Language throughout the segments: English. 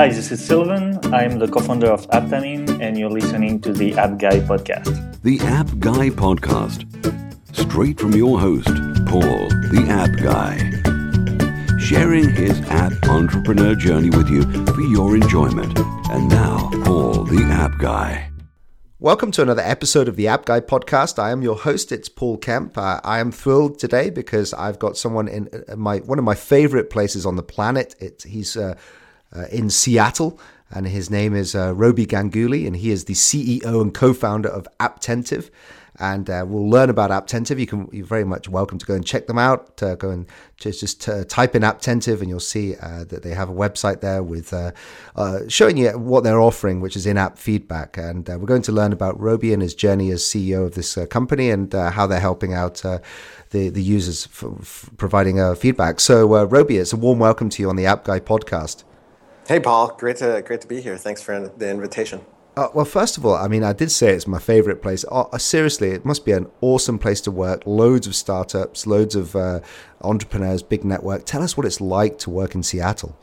Hi, this is Sylvan. I'm the co founder of Aptamine, and you're listening to the App Guy podcast. The App Guy podcast. Straight from your host, Paul, the App Guy. Sharing his app entrepreneur journey with you for your enjoyment. And now, Paul, the App Guy. Welcome to another episode of the App Guy podcast. I am your host. It's Paul Kemp. Uh, I am thrilled today because I've got someone in uh, my one of my favorite places on the planet. It, he's uh, uh, in Seattle, and his name is uh, Robi Ganguly, and he is the CEO and co-founder of Apptentive. And uh, we'll learn about Apptentive. You can you're very much welcome to go and check them out. Uh, go and just just uh, type in Apptentive, and you'll see uh, that they have a website there with showing you what they're offering, which is in-app feedback. And we're going to learn about Robi and his journey as CEO of this company and how they're helping out the the users, for, for providing feedback. So, Robi, it's a warm welcome to you on the App Guy podcast. Hey, Paul. Great to great to be here. Thanks for the invitation. Uh, well, first of all, I mean, I did say it's my favorite place. Uh, seriously, it must be an awesome place to work. Loads of startups, loads of uh, entrepreneurs, big network. Tell us what it's like to work in Seattle.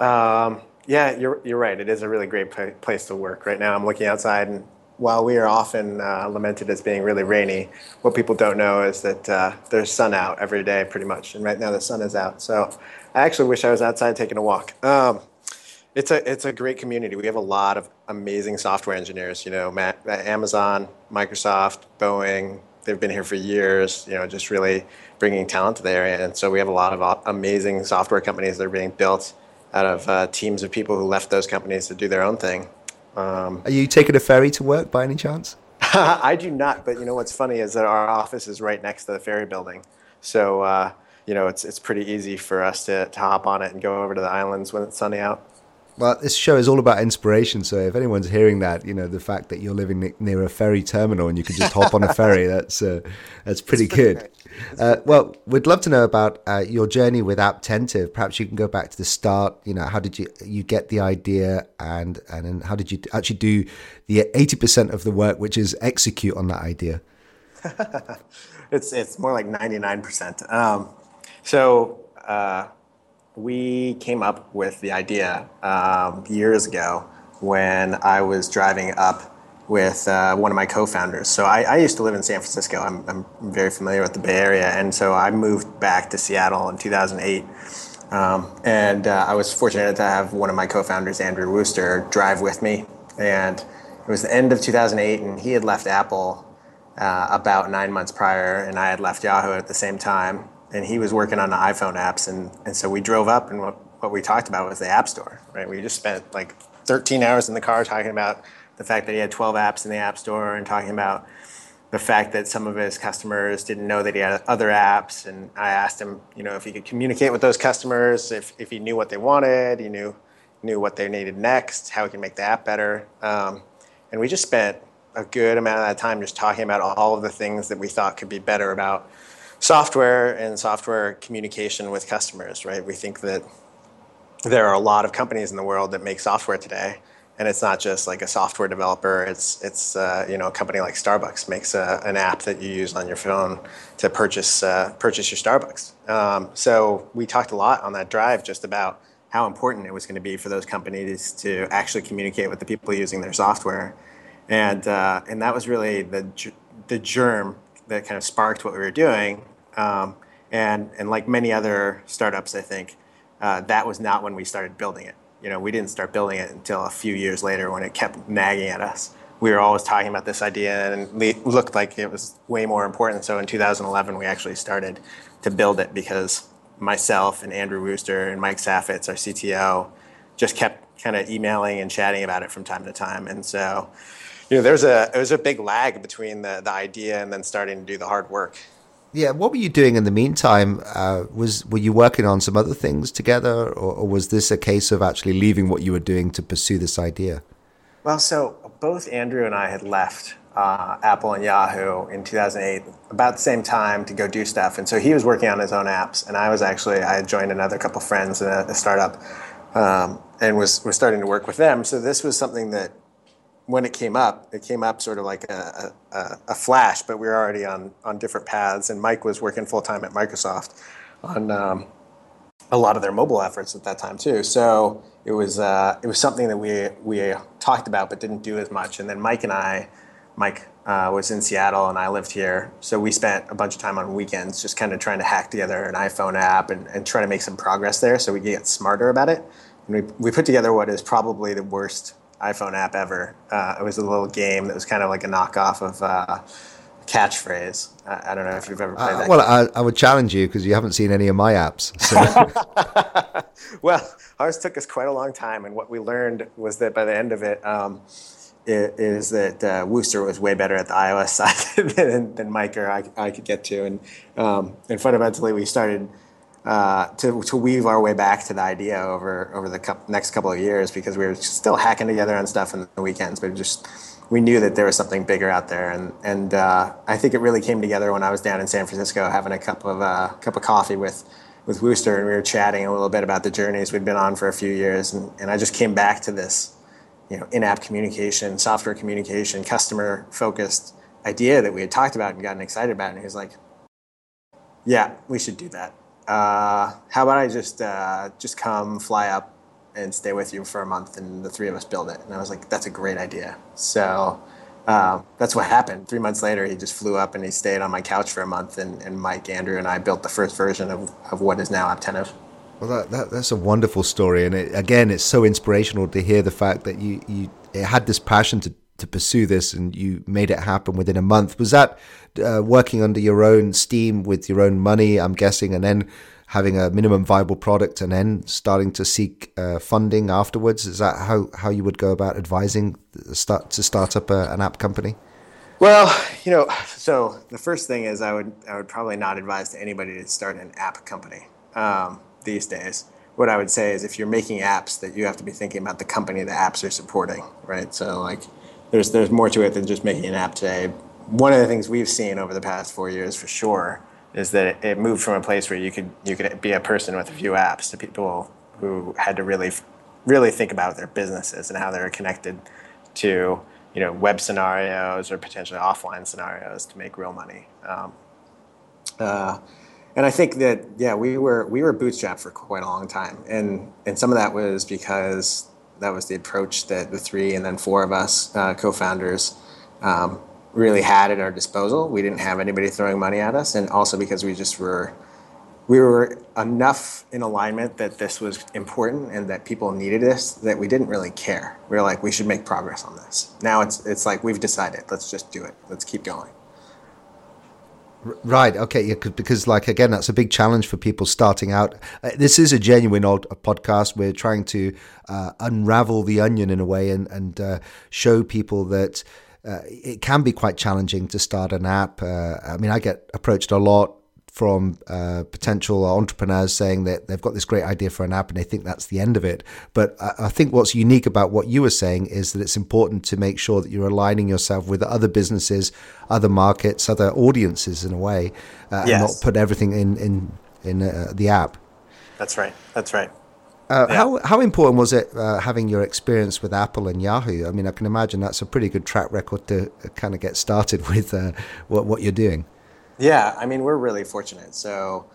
Um, yeah, you're you're right. It is a really great place to work. Right now, I'm looking outside, and while we are often uh, lamented as being really rainy, what people don't know is that uh, there's sun out every day, pretty much. And right now, the sun is out. So, I actually wish I was outside taking a walk. Um, it's a it's a great community. We have a lot of amazing software engineers. You know, Matt, Amazon, Microsoft, Boeing. They've been here for years. You know, just really bringing talent to the area. And so we have a lot of amazing software companies that are being built out of uh, teams of people who left those companies to do their own thing. Um, are you taking a ferry to work by any chance? I do not. But you know what's funny is that our office is right next to the ferry building. So. Uh, you know, it's, it's pretty easy for us to, to hop on it and go over to the islands when it's sunny out. Well, this show is all about inspiration. So if anyone's hearing that, you know, the fact that you're living near a ferry terminal and you can just hop on a ferry, that's uh, that's pretty good. Uh, well, we'd love to know about uh, your journey with Apptentive. Perhaps you can go back to the start. You know, how did you you get the idea, and and how did you actually do the eighty percent of the work, which is execute on that idea? it's it's more like ninety nine percent. Um, so uh, we came up with the idea um, years ago when I was driving up with uh, one of my co-founders. So I, I, used to live in San Francisco. I'm, I'm, very familiar with the Bay Area, and so I moved back to Seattle in 2008. Um, and uh, I was fortunate to have one of my co-founders, Andrew Wooster, drive with me. And it was the end of 2008, and he had left Apple uh, about nine months prior, and I had left Yahoo at the same time and he was working on the iPhone apps, and, and so we drove up, and what, what we talked about was the App Store, right? We just spent like 13 hours in the car talking about the fact that he had 12 apps in the App Store, and talking about the fact that some of his customers didn't know that he had other apps, and I asked him, you know, if he could communicate with those customers, if, if he knew what they wanted, he knew knew what they needed next, how he could make the app better, um, and we just spent a good amount of that time just talking about all of the things that we thought could be better about software and software communication with customers, right? We think that there are a lot of companies in the world that make software today, and it's not just like a software developer. It's it's uh, you know a company like Starbucks makes a, an app that you use on your phone to purchase uh, purchase your Starbucks. Um, so we talked a lot on that drive just about how important it was going to be for those companies to actually communicate with the people using their software, and uh, and that was really the the germ that kind of sparked what we were doing. Um, and and like many other startups, I think uh, that was not when we started building it. You know, we didn't start building it until a few years later when it kept nagging at us. We were always talking about this idea, and it looked like it was way more important. So in 2011, we actually started to build it because myself and Andrew Wooster and Mike Saffitz, our CTO, just kept kind of emailing and chatting about it from time to time. And so you know, there's a there's a big lag between the the idea and then starting to do the hard work. Yeah, what were you doing in the meantime? Uh, was were you working on some other things together, or, or, was this a case of actually leaving what you were doing to pursue this idea? Well, so both Andrew and I had left uh, Apple and Yahoo in 2008, about the same time to go do stuff, and so he was working on his own apps, and I was actually I had joined another couple friends in a, a startup, um, and was was starting to work with them. So this was something that when it came up, it came up sort of like a, a, a, flash, but we were already on, on different paths. And Mike was working full time at Microsoft on, um, a lot of their mobile efforts at that time too. So it was uh, it was something that we we talked about but didn't do as much. And then Mike and I, Mike uh, was in Seattle and I lived here, so we spent a bunch of time on weekends just kind of trying to hack together an iPhone app and, and try to make some progress there, so we could get smarter about it. And we we put together what is probably the worst iPhone app ever. Uh, it was a little game that was kind of like a knockoff of uh, catchphrase. I, I, don't know if you've ever played uh, that. Well, I, I, would challenge you because you haven't seen any of my apps. So. well, ours took us quite a long time, and what we learned was that by the end of it, um, it is that uh, Wooster was way better at the iOS side than, than Mike or I, I could get to, and um, and fundamentally we started. Uh, to, to weave our way back to the idea over over the next couple of years because we were still hacking together on stuff in the weekends, but just we knew that there was something bigger out there, and and uh, I think it really came together when I was down in San Francisco having a cup of uh, cup of coffee with with Wooster, and we were chatting a little bit about the journeys we'd been on for a few years, and, and I just came back to this, you know, in-app communication, software communication, customer focused idea that we had talked about and gotten excited about, and he was like, "Yeah, we should do that. Uh, how about I just uh, just come fly up and stay with you for a month, and the three of us build it. And I was like, that's a great idea. So um, that's what happened. Three months later, he just flew up and he stayed on my couch for a month, and, and Mike, Andrew, and I built the first version of, of what is now Apptentive. Well, that, that, that's a wonderful story, and it, again, it's so inspirational to hear the fact that you you had this passion to to pursue this, and you made it happen within a month. Was that uh, working under your own steam with your own money? I'm guessing, and then having a minimum viable product and then starting to seek uh, funding afterwards? Is that how, how you would go about advising start to start up a, an app company? Well, you know, so the first thing is I would I would probably not advise to anybody to start an app company um, these days. What I would say is if you're making apps, that you have to be thinking about the company the apps are supporting, right? So like, there's there's more to it than just making an app today. One of the things we've seen over the past four years, for sure, is that it, moved from a place where you could you could be a person with a few apps to people who had to really really think about their businesses and how they were connected to you know web scenarios or potentially offline scenarios to make real money. Um, uh, and I think that yeah, we were we were bootstrapped for quite a long time, and and some of that was because that was the approach that the three and then four of us uh, co-founders um, really had at our disposal. We didn't have anybody throwing money at us, and also because we just were we were enough in alignment that this was important and that people needed this that we didn't really care. We were like, we should make progress on this. Now it's it's like we've decided. Let's just do it. Let's keep going. Right. Okay. Yeah, because, like, again, that's a big challenge for people starting out. Uh, this is a genuine old podcast. We're trying to uh, unravel the onion in a way and and uh, show people that uh, it can be quite challenging to start an app. Uh, I mean, I get approached a lot from uh, potential entrepreneurs saying that they've got this great idea for an app and they think that's the end of it. But I, I think what's unique about what you were saying is that it's important to make sure that you're aligning yourself with other businesses, other markets, other audiences in a way, uh, yes. and not put everything in in in uh, the app. That's right. That's right. Uh, yeah. How how important was it uh, having your experience with Apple and Yahoo? I mean, I can imagine that's a pretty good track record to uh, kind of get started with uh, what what you're doing. Yeah, I mean, we're really fortunate. So,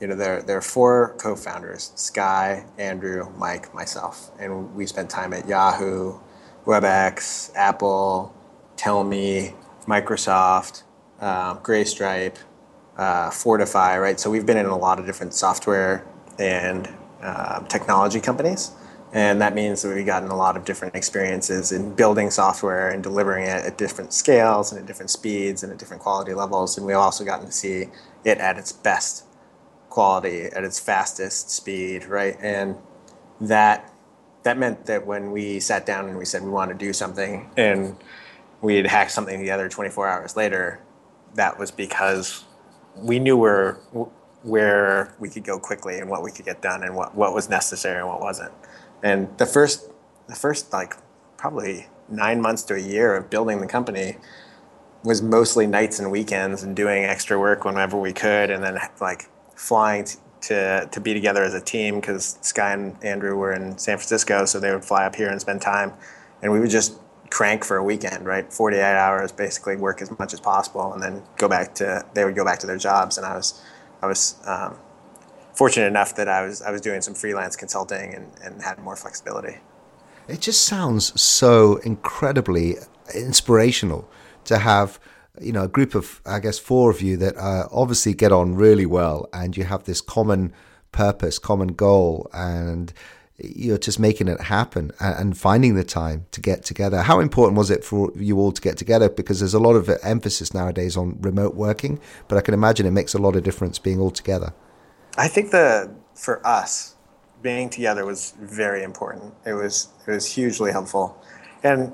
you know, there there are four co-founders: Sky, Andrew, Mike, myself, and we spent time at Yahoo, WebEx, Apple, Tellme, Microsoft, uh, Greystripe, uh, Fortify. Right. So we've been in a lot of different software and uh, technology companies. And that means that we've gotten a lot of different experiences in building software and delivering it at different scales and at different speeds and at different quality levels. And we've also gotten to see it at its best quality, at its fastest speed, right? And that that meant that when we sat down and we said we want to do something and we had hacked something together 24 hours later, that was because we knew we're where we could go quickly and what we could get done and what, what was necessary and what wasn't. And the first, the first like probably nine months to a year of building the company was mostly nights and weekends and doing extra work whenever we could, and then like flying to to be together as a team because Sky and Andrew were in San Francisco, so they would fly up here and spend time, and we would just crank for a weekend, right? 48 hours, basically work as much as possible, and then go back to they would go back to their jobs, and I was I was um, fortunate enough that I was I was doing some freelance consulting and, and had more flexibility. It just sounds so incredibly inspirational to have you know a group of I guess four of you that uh, obviously get on really well, and you have this common purpose, common goal, and you're just making it happen and finding the time to get together. How important was it for you all to get together? Because there's a lot of emphasis nowadays on remote working, but I can imagine it makes a lot of difference being all together. I think the for us being together was very important. It was it was hugely helpful, and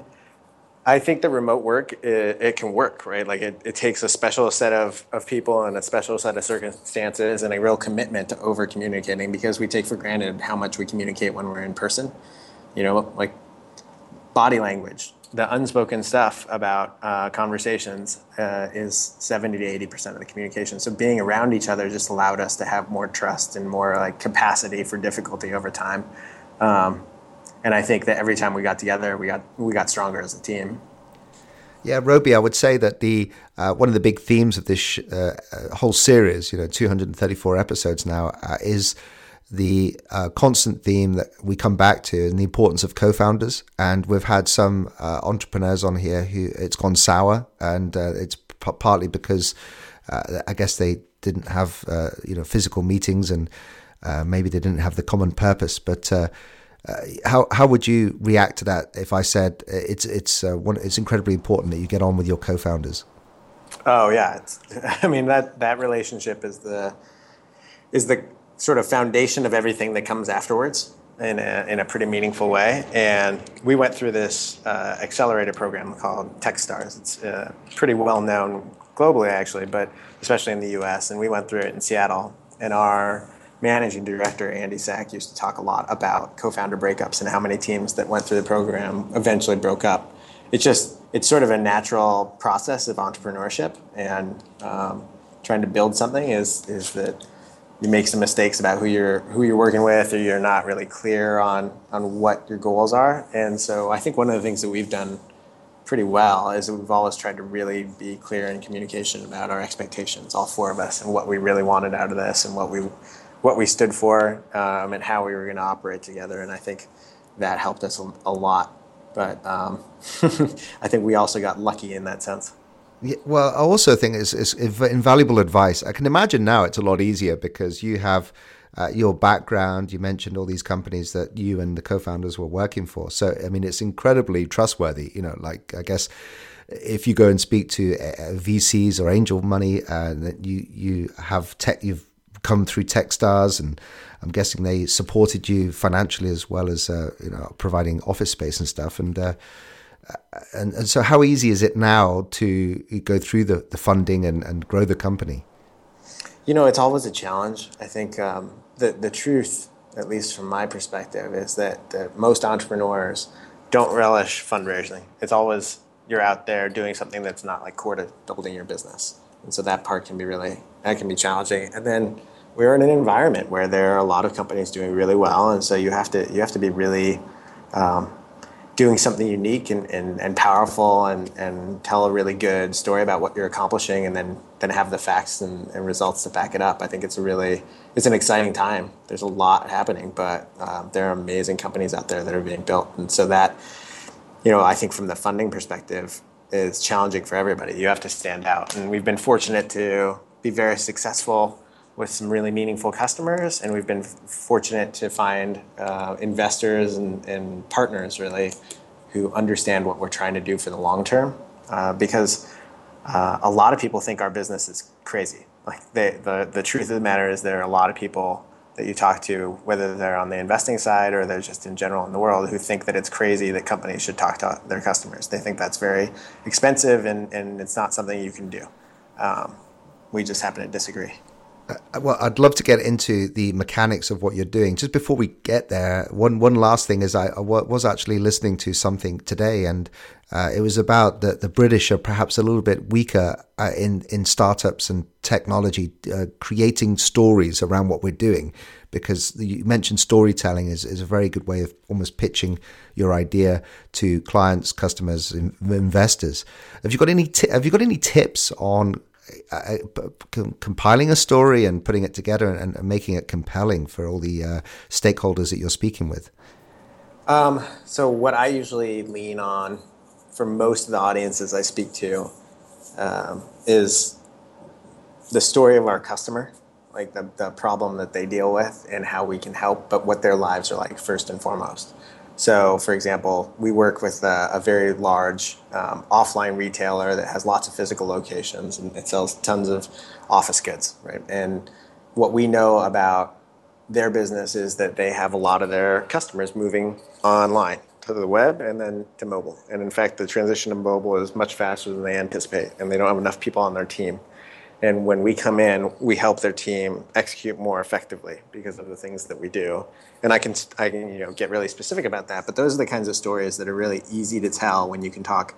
I think the remote work it, it, can work, right? Like it, it takes a special set of, of people and a special set of circumstances and a real commitment to over communicating because we take for granted how much we communicate when we're in person. You know, like body language, the unspoken stuff about uh, conversations uh, is 70 to 80% of the communication. So being around each other just allowed us to have more trust and more like capacity for difficulty over time. Um, and I think that every time we got together, we got we got stronger as a team. Yeah, Robi, I would say that the uh, one of the big themes of this sh- uh, uh whole series, you know, 234 episodes now, uh, is the uh, constant theme that we come back to and the importance of co-founders. And we've had some uh, entrepreneurs on here who it's gone sour, and it's p- partly because I guess they didn't have you know physical meetings and maybe they didn't have the common purpose, but uh, how how would you react to that if I said uh, it's it's uh, one, it's incredibly important that you get on with your co-founders? Oh yeah, I mean that that relationship is the is the sort of foundation of everything that comes afterwards in a, in a pretty meaningful way. And we went through this uh, accelerator program called TechStars. It's uh, pretty well known globally, actually, but especially in the U.S. And we went through it in Seattle. And our managing director Andy Sack used to talk a lot about co-founder breakups and how many teams that went through the program eventually broke up. It's just it's sort of a natural process of entrepreneurship, and um, trying to build something is is that you make some mistakes about who you're who you're working with, or you're not really clear on on what your goals are. And so I think one of the things that we've done pretty well is that we've always tried to really be clear in communication about our expectations, all four of us, and what we really wanted out of this, and what we what we stood for um, and how we were going to operate together. And I think that helped us a, a lot. But um, I think we also got lucky in that sense. Yeah, well, I also think it's, it's, invaluable advice. I can imagine now it's a lot easier because you have uh, your background. You mentioned all these companies that you and the co-founders were working for. So, I mean, it's incredibly trustworthy. You know, like I guess if you go and speak to uh, VCs or angel money, uh, you you have tech, you've come through Techstars, and I'm guessing they supported you financially as well as uh, you know providing office space and stuff. And, uh, and and so, how easy is it now to go through the, the funding and, and grow the company? You know, it's always a challenge. I think um, the the truth, at least from my perspective, is that, that most entrepreneurs don't relish fundraising. It's always you're out there doing something that's not like core to building your business. And so that part can be really that can be challenging. And then we're in an environment where there are a lot of companies doing really well, and so you have to you have to be really um, doing something unique and, and, and powerful and, and tell a really good story about what you're accomplishing and then, then have the facts and, and results to back it up. I think it's a really it's an exciting time. There's a lot happening, but um, there are amazing companies out there that are being built. And so that, you know, I think from the funding perspective is challenging for everybody. You have to stand out. And we've been fortunate to be very successful with some really meaningful customers, and we've been fortunate to find uh, investors and, and, partners really who understand what we're trying to do for the long term. Uh, because uh, a lot of people think our business is crazy. Like they, the the truth of the matter is, there are a lot of people that you talk to, whether they're on the investing side or they're just in general in the world, who think that it's crazy that companies should talk to their customers. They think that's very expensive and, and it's not something you can do. Um, we just happen to disagree. Uh, well, I'd love to get into the mechanics of what you're doing. Just before we get there, one one last thing is I, I was actually listening to something today, and uh, it was about that the British are perhaps a little bit weaker uh, in in startups and technology, uh, creating stories around what we're doing. Because you mentioned storytelling is, is a very good way of almost pitching your idea to clients, customers, investors. Have you got any t- Have you got any tips on uh, compiling a story and putting it together and, and, making it compelling for all the uh, stakeholders that you're speaking with? Um, so, what I usually lean on for most of the audiences I speak to um, is the story of our customer, like the, the problem that they deal with and how we can help, but what their lives are like first and foremost. So, for example, we work with a, a very large um, offline retailer that has lots of physical locations and it sells tons of office goods, right? And what we know about their business is that they have a lot of their customers moving online to the web and then to mobile. And in fact, the transition to mobile is much faster than they anticipate, and they don't have enough people on their team. And when we come in, we help their team execute more effectively because of the things that we do. And I can, I can you know, get really specific about that, but those are the kinds of stories that are really easy to tell when you can talk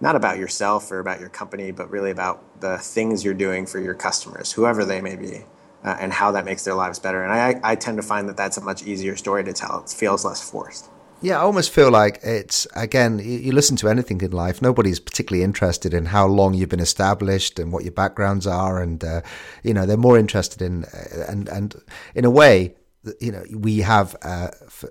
not about yourself or about your company, but really about the things you're doing for your customers, whoever they may be, uh, and how that makes their lives better. And I, I tend to find that that's a much easier story to tell. It feels less forced. Yeah, I almost feel like it's again. You, you, listen to anything in life. Nobody's particularly interested in how long you've been established and what your backgrounds are, and uh, you know they're more interested in uh, and and in a way, you know, we have, uh,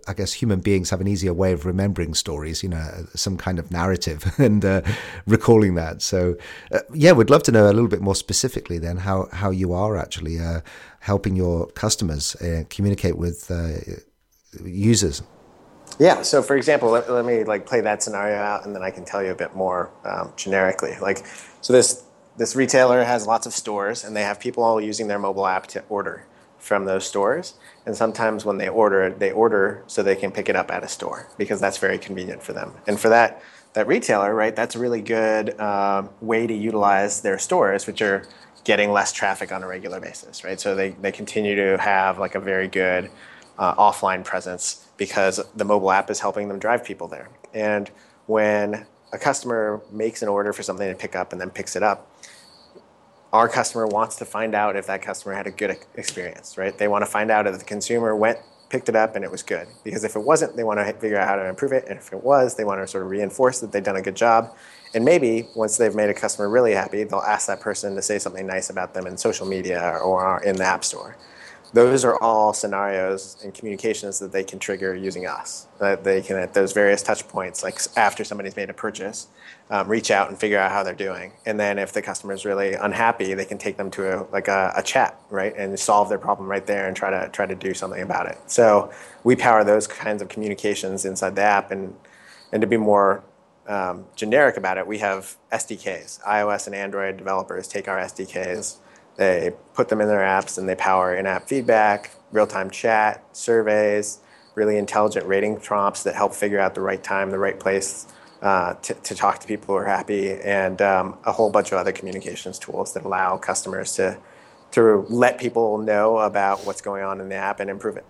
I guess, human beings have an easier way of remembering stories. You know, some kind of narrative and uh, recalling that. So, uh, yeah, we'd love to know a little bit more specifically then how how you are actually uh, helping your customers communicate with users. Yeah. So, for example, let, let, me like play that scenario out, and then I can tell you a bit more um, generically. Like, so this this retailer has lots of stores, and they have people all using their mobile app to order from those stores. And sometimes when they order, they order so they can pick it up at a store because that's very convenient for them. And for that that retailer, right, that's a really good uh, way to utilize their stores, which are getting less traffic on a regular basis, right? So they, they continue to have like a very good uh, offline presence because the mobile app is helping them drive people there. And when a customer makes an order for something to pick up and then picks it up, our customer wants to find out if that customer had a good experience, right? They want to find out if the consumer went, picked it up, and it was good. Because if it wasn't, they want to figure out how to improve it. And if it was, they want to sort of reinforce that they've done a good job. And maybe once they've made a customer really happy, they'll ask that person to say something nice about them in social media or in the app store those are all scenarios and communications that they can trigger using us. That they can, at those various touch points, like after somebody's made a purchase, um, reach out and figure out how they're doing. And then if the customer is really unhappy, they can take them to a, like a, a, chat, right, and solve their problem right there and try to try to do something about it. So we power those kinds of communications inside the app, and and to be more um, generic about it, we have SDKs. iOS and Android developers take our SDKs they put them in their apps and they power in app feedback, real time chat, surveys, really intelligent rating prompts that help figure out the right time, the right place uh, to, to, talk to people who are happy, and um, a whole bunch of other communications tools that allow customers to, to let people know about what's going on in the app and improve it.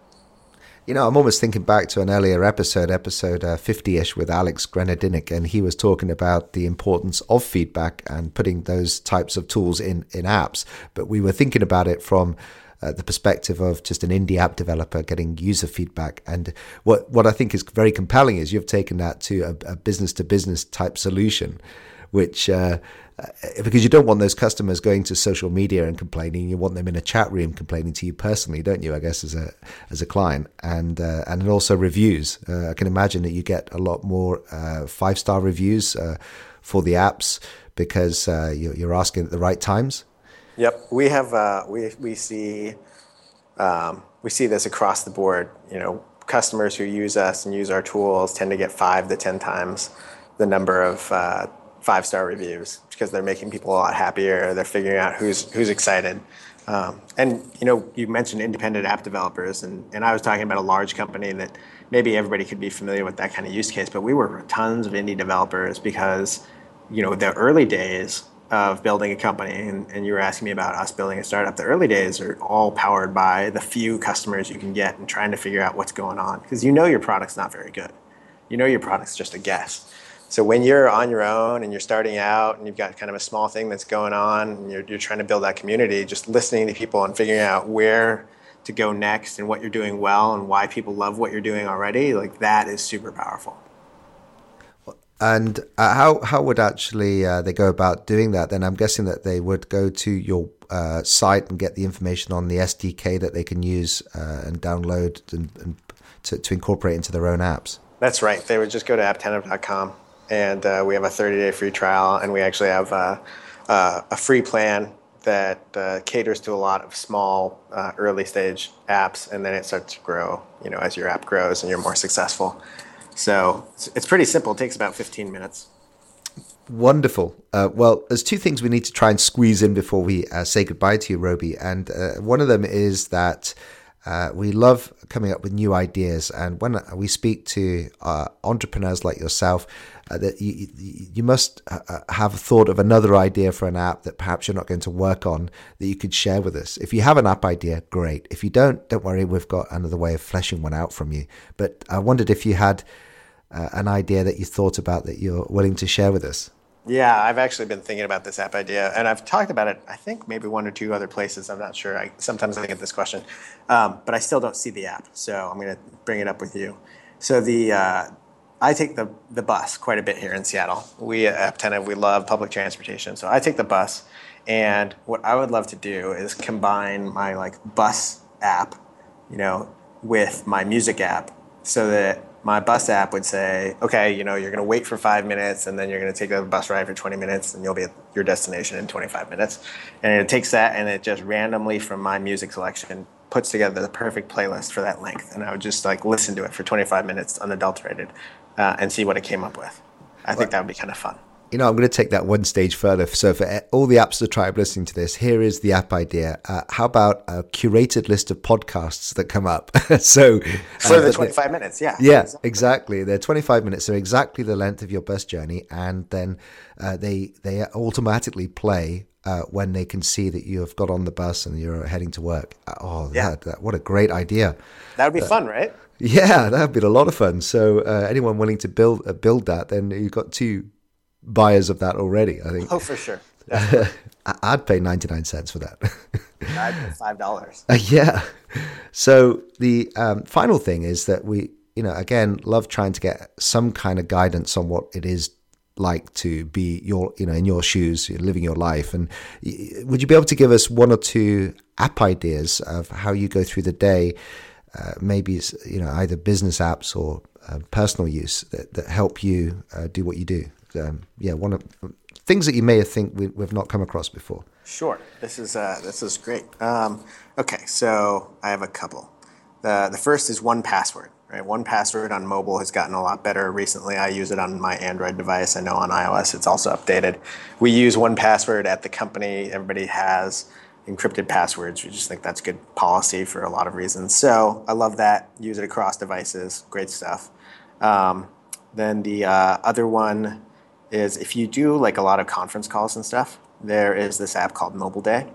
You know, I'm almost thinking back to an earlier episode, episode 50 uh, ish, with Alex Grenadinik, and he was talking about the importance of feedback and putting those types of tools in, in apps. But we were thinking about it from uh, the perspective of just an indie app developer getting user feedback. And what, what I think is very compelling is you've taken that to a business to business type solution, which uh, uh, because you don't want those customers going to social media and complaining. You want them in a chat room complaining to you personally, don't you? I guess as a as a client, and uh, and also reviews. Uh, I can imagine that you get a lot more uh, five star reviews uh, for the apps because uh, you're, asking at the right times. Yep, we have we we see um, we see this across the board. You know, customers who use us and use our tools tend to get five to ten times the number of five star reviews because they're making people a lot happier. They're figuring out who's who's excited. Um, and you know, you mentioned independent app developers, and, and I was talking about a large company that maybe everybody could be familiar with that kind of use case. But we work with tons of indie developers because you know the early days of building a company, and, and you were asking me about us building a startup. The early days are all powered by the few customers you can get and trying to figure out what's going on because you know your product's not very good. You know your product's just a guess. So when you're on your own and you're starting out and you've got kind of a small thing that's going on and you're, you're trying to build that community, just listening to people and figuring out where to go next and what you're doing well and why people love what you're doing already, like that is super powerful. And uh, how how would actually uh, they go about doing that? Then I'm guessing that they would go to your uh, site and get the information on the SDK that they can use uh, and download and, and to, to, incorporate into their own apps. That's right. They would just go to apptentive.com and uh, we have a 30 day free trial, and we actually have uh, a free plan that caters to a lot of small early stage apps, and then it starts to grow. You know, as your app grows and you're more successful. So it's pretty simple. It takes about 15 minutes. Wonderful. Uh, well, there's two things we need to try and squeeze in before we uh, say goodbye to you, Robi. And uh, one of them is that uh, we love coming up with new ideas. And when we speak to uh, entrepreneurs like yourself, uh, that you, you must have thought of another idea for an app that perhaps you're not going to work on that you could share with us. If you have an app idea, great. If you don't, don't worry. We've got another way of fleshing one out from you. But I wondered if you had uh, an idea that you thought about that you're willing to share with us? Yeah, I've actually been thinking about this app idea, and I've talked about it. I think maybe one or two other places. I'm not sure. I, sometimes I get this question, um, but I still don't see the app, so I'm going to bring it up with you. So the uh, I take the the bus quite a bit here in Seattle. We at Apptentive we love public transportation, so I take the bus. And what I would love to do is combine my like bus app, you know, with my music app, so that my bus app would say, okay, you know, you're going to wait for five minutes and then you're going to take a bus ride for 20 minutes and you'll be at your destination in 25 minutes. And it takes that and it just randomly from my music selection puts together the perfect playlist for that length. And I would just like listen to it for 25 minutes unadulterated uh, and see what it came up with. I think that would be kind of fun you know, I'm going to take that one stage further. So, for all the apps that try listening to this, here is the app idea. Uh, how about a curated list of podcasts that come up? so, for uh, the 25 minutes, yeah. Yeah, exactly. exactly. They're 25 minutes. They're exactly the length of your bus journey. And then uh, they, they automatically play uh, when they can see that you have got on the bus and you're heading to work. Uh, oh, yeah. That, that, what a great idea. That would be fun, right? Yeah, that would be a lot of fun. So, uh, anyone willing to build uh, build that, then you've got two buyers of that already. I think. Oh, for sure. I'd pay ninety nine cents for that. I'd pay five dollars. Uh, yeah. So the um, final thing is that we, you know, again, love trying to get some kind of guidance on what it is like to be your, you know, in your shoes, living your life. And would you be able to give us one or two app ideas of how you go through the day? Uh, maybe it's, you know, either business apps or uh, personal use that, that help you uh, do what you do um, yeah, one of things that you may think we, have not come across before. Sure, this is uh, this is great. Um, okay, so I have a couple. The the first is 1Password. Right, 1Password on mobile has gotten a lot better recently. I use it on my Android device. I know on iOS it's also updated. We use 1Password at the company. Everybody has encrypted passwords. We just think that's good policy for a lot of reasons. So I love that. Use it across devices. Great stuff. Um, then the uh, other one is if you do like a lot of conference calls and stuff, there is this app called MobileDay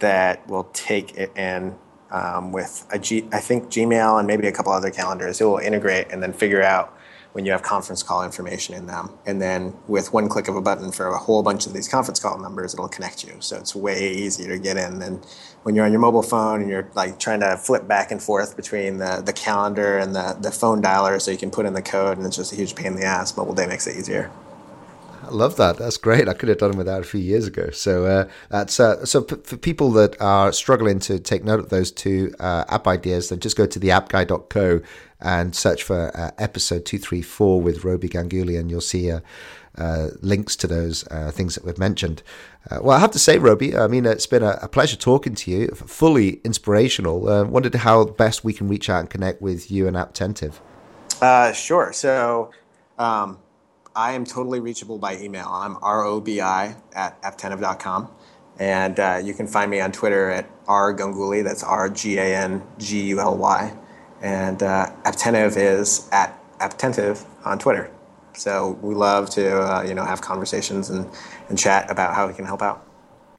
that will take it in um, with a G, I think Gmail and maybe a couple other calendars. It will integrate and then figure out when you have conference call information in them. And then with one click of a button for a whole bunch of these conference call numbers, it'll connect you. So it's way easier to get in than when you're on your mobile phone and you're like trying to flip back and forth between the, the calendar and the, the phone dialer so you can put in the code and it's just a huge pain in the ass. MobileDay makes it easier. I love that. That's great. I could have done without a few years ago. So uh, that's uh, so p- for people that are struggling to take note of those two uh, app ideas, then just go to the appguy.co and search for uh, episode two three four with Robi Ganguly, and you'll see uh, uh, links to those things that we've mentioned. well, I have to say, Robi, I mean, it's been a, a pleasure talking to you. Fully inspirational. Uh, wondered how best we can reach out and connect with you and Apptentive. sure. So. Um, I am totally reachable by email. I'm robi at apptentive.com. And uh, you can find me on Twitter at rganguly. That's R G A N G U L Y. And uh, Apptentive is at Apptentive on Twitter. So we love to uh, you know have conversations and, and chat about how we can help out.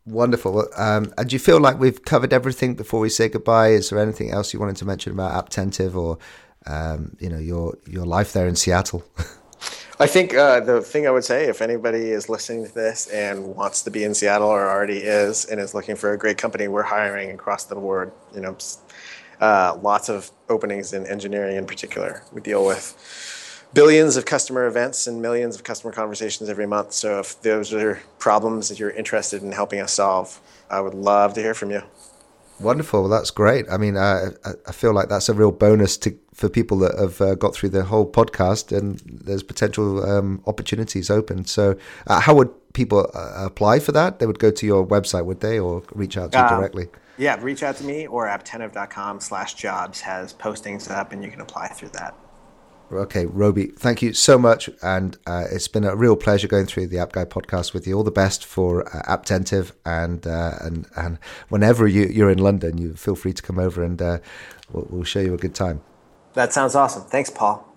Wonderful. Um, and do you feel like we've covered everything before we say goodbye? Is there anything else you wanted to mention about Apptentive or um, you know your your life there in Seattle? I think uh, the thing I would say, if anybody is listening to this and wants to be in Seattle or already is and is looking for a great company, we're hiring across the board. You know, uh, lots of openings in engineering in particular. We deal with billions of customer events and millions of customer conversations every month. So if those are problems that you're interested in helping us solve, I would love to hear from you. Wonderful. Well, that's great. I mean, uh, I feel like that's a real bonus to for people that have uh, got through the whole podcast, and there's potential um, opportunities open. So, uh, how would people uh, apply for that? They would go to your website, would they, or reach out to you um, directly? Yeah, reach out to me or apptentive.com slash jobs has postings up, and you can apply through that. Okay, Robi, thank you so much. And uh, it's been a real pleasure going through the App Guy podcast with you. All the best for uh, Apptentive. And, uh, and, and whenever you, are in London, you feel free to come over and uh, we'll, we'll show you a good time. That sounds awesome. Thanks, Paul.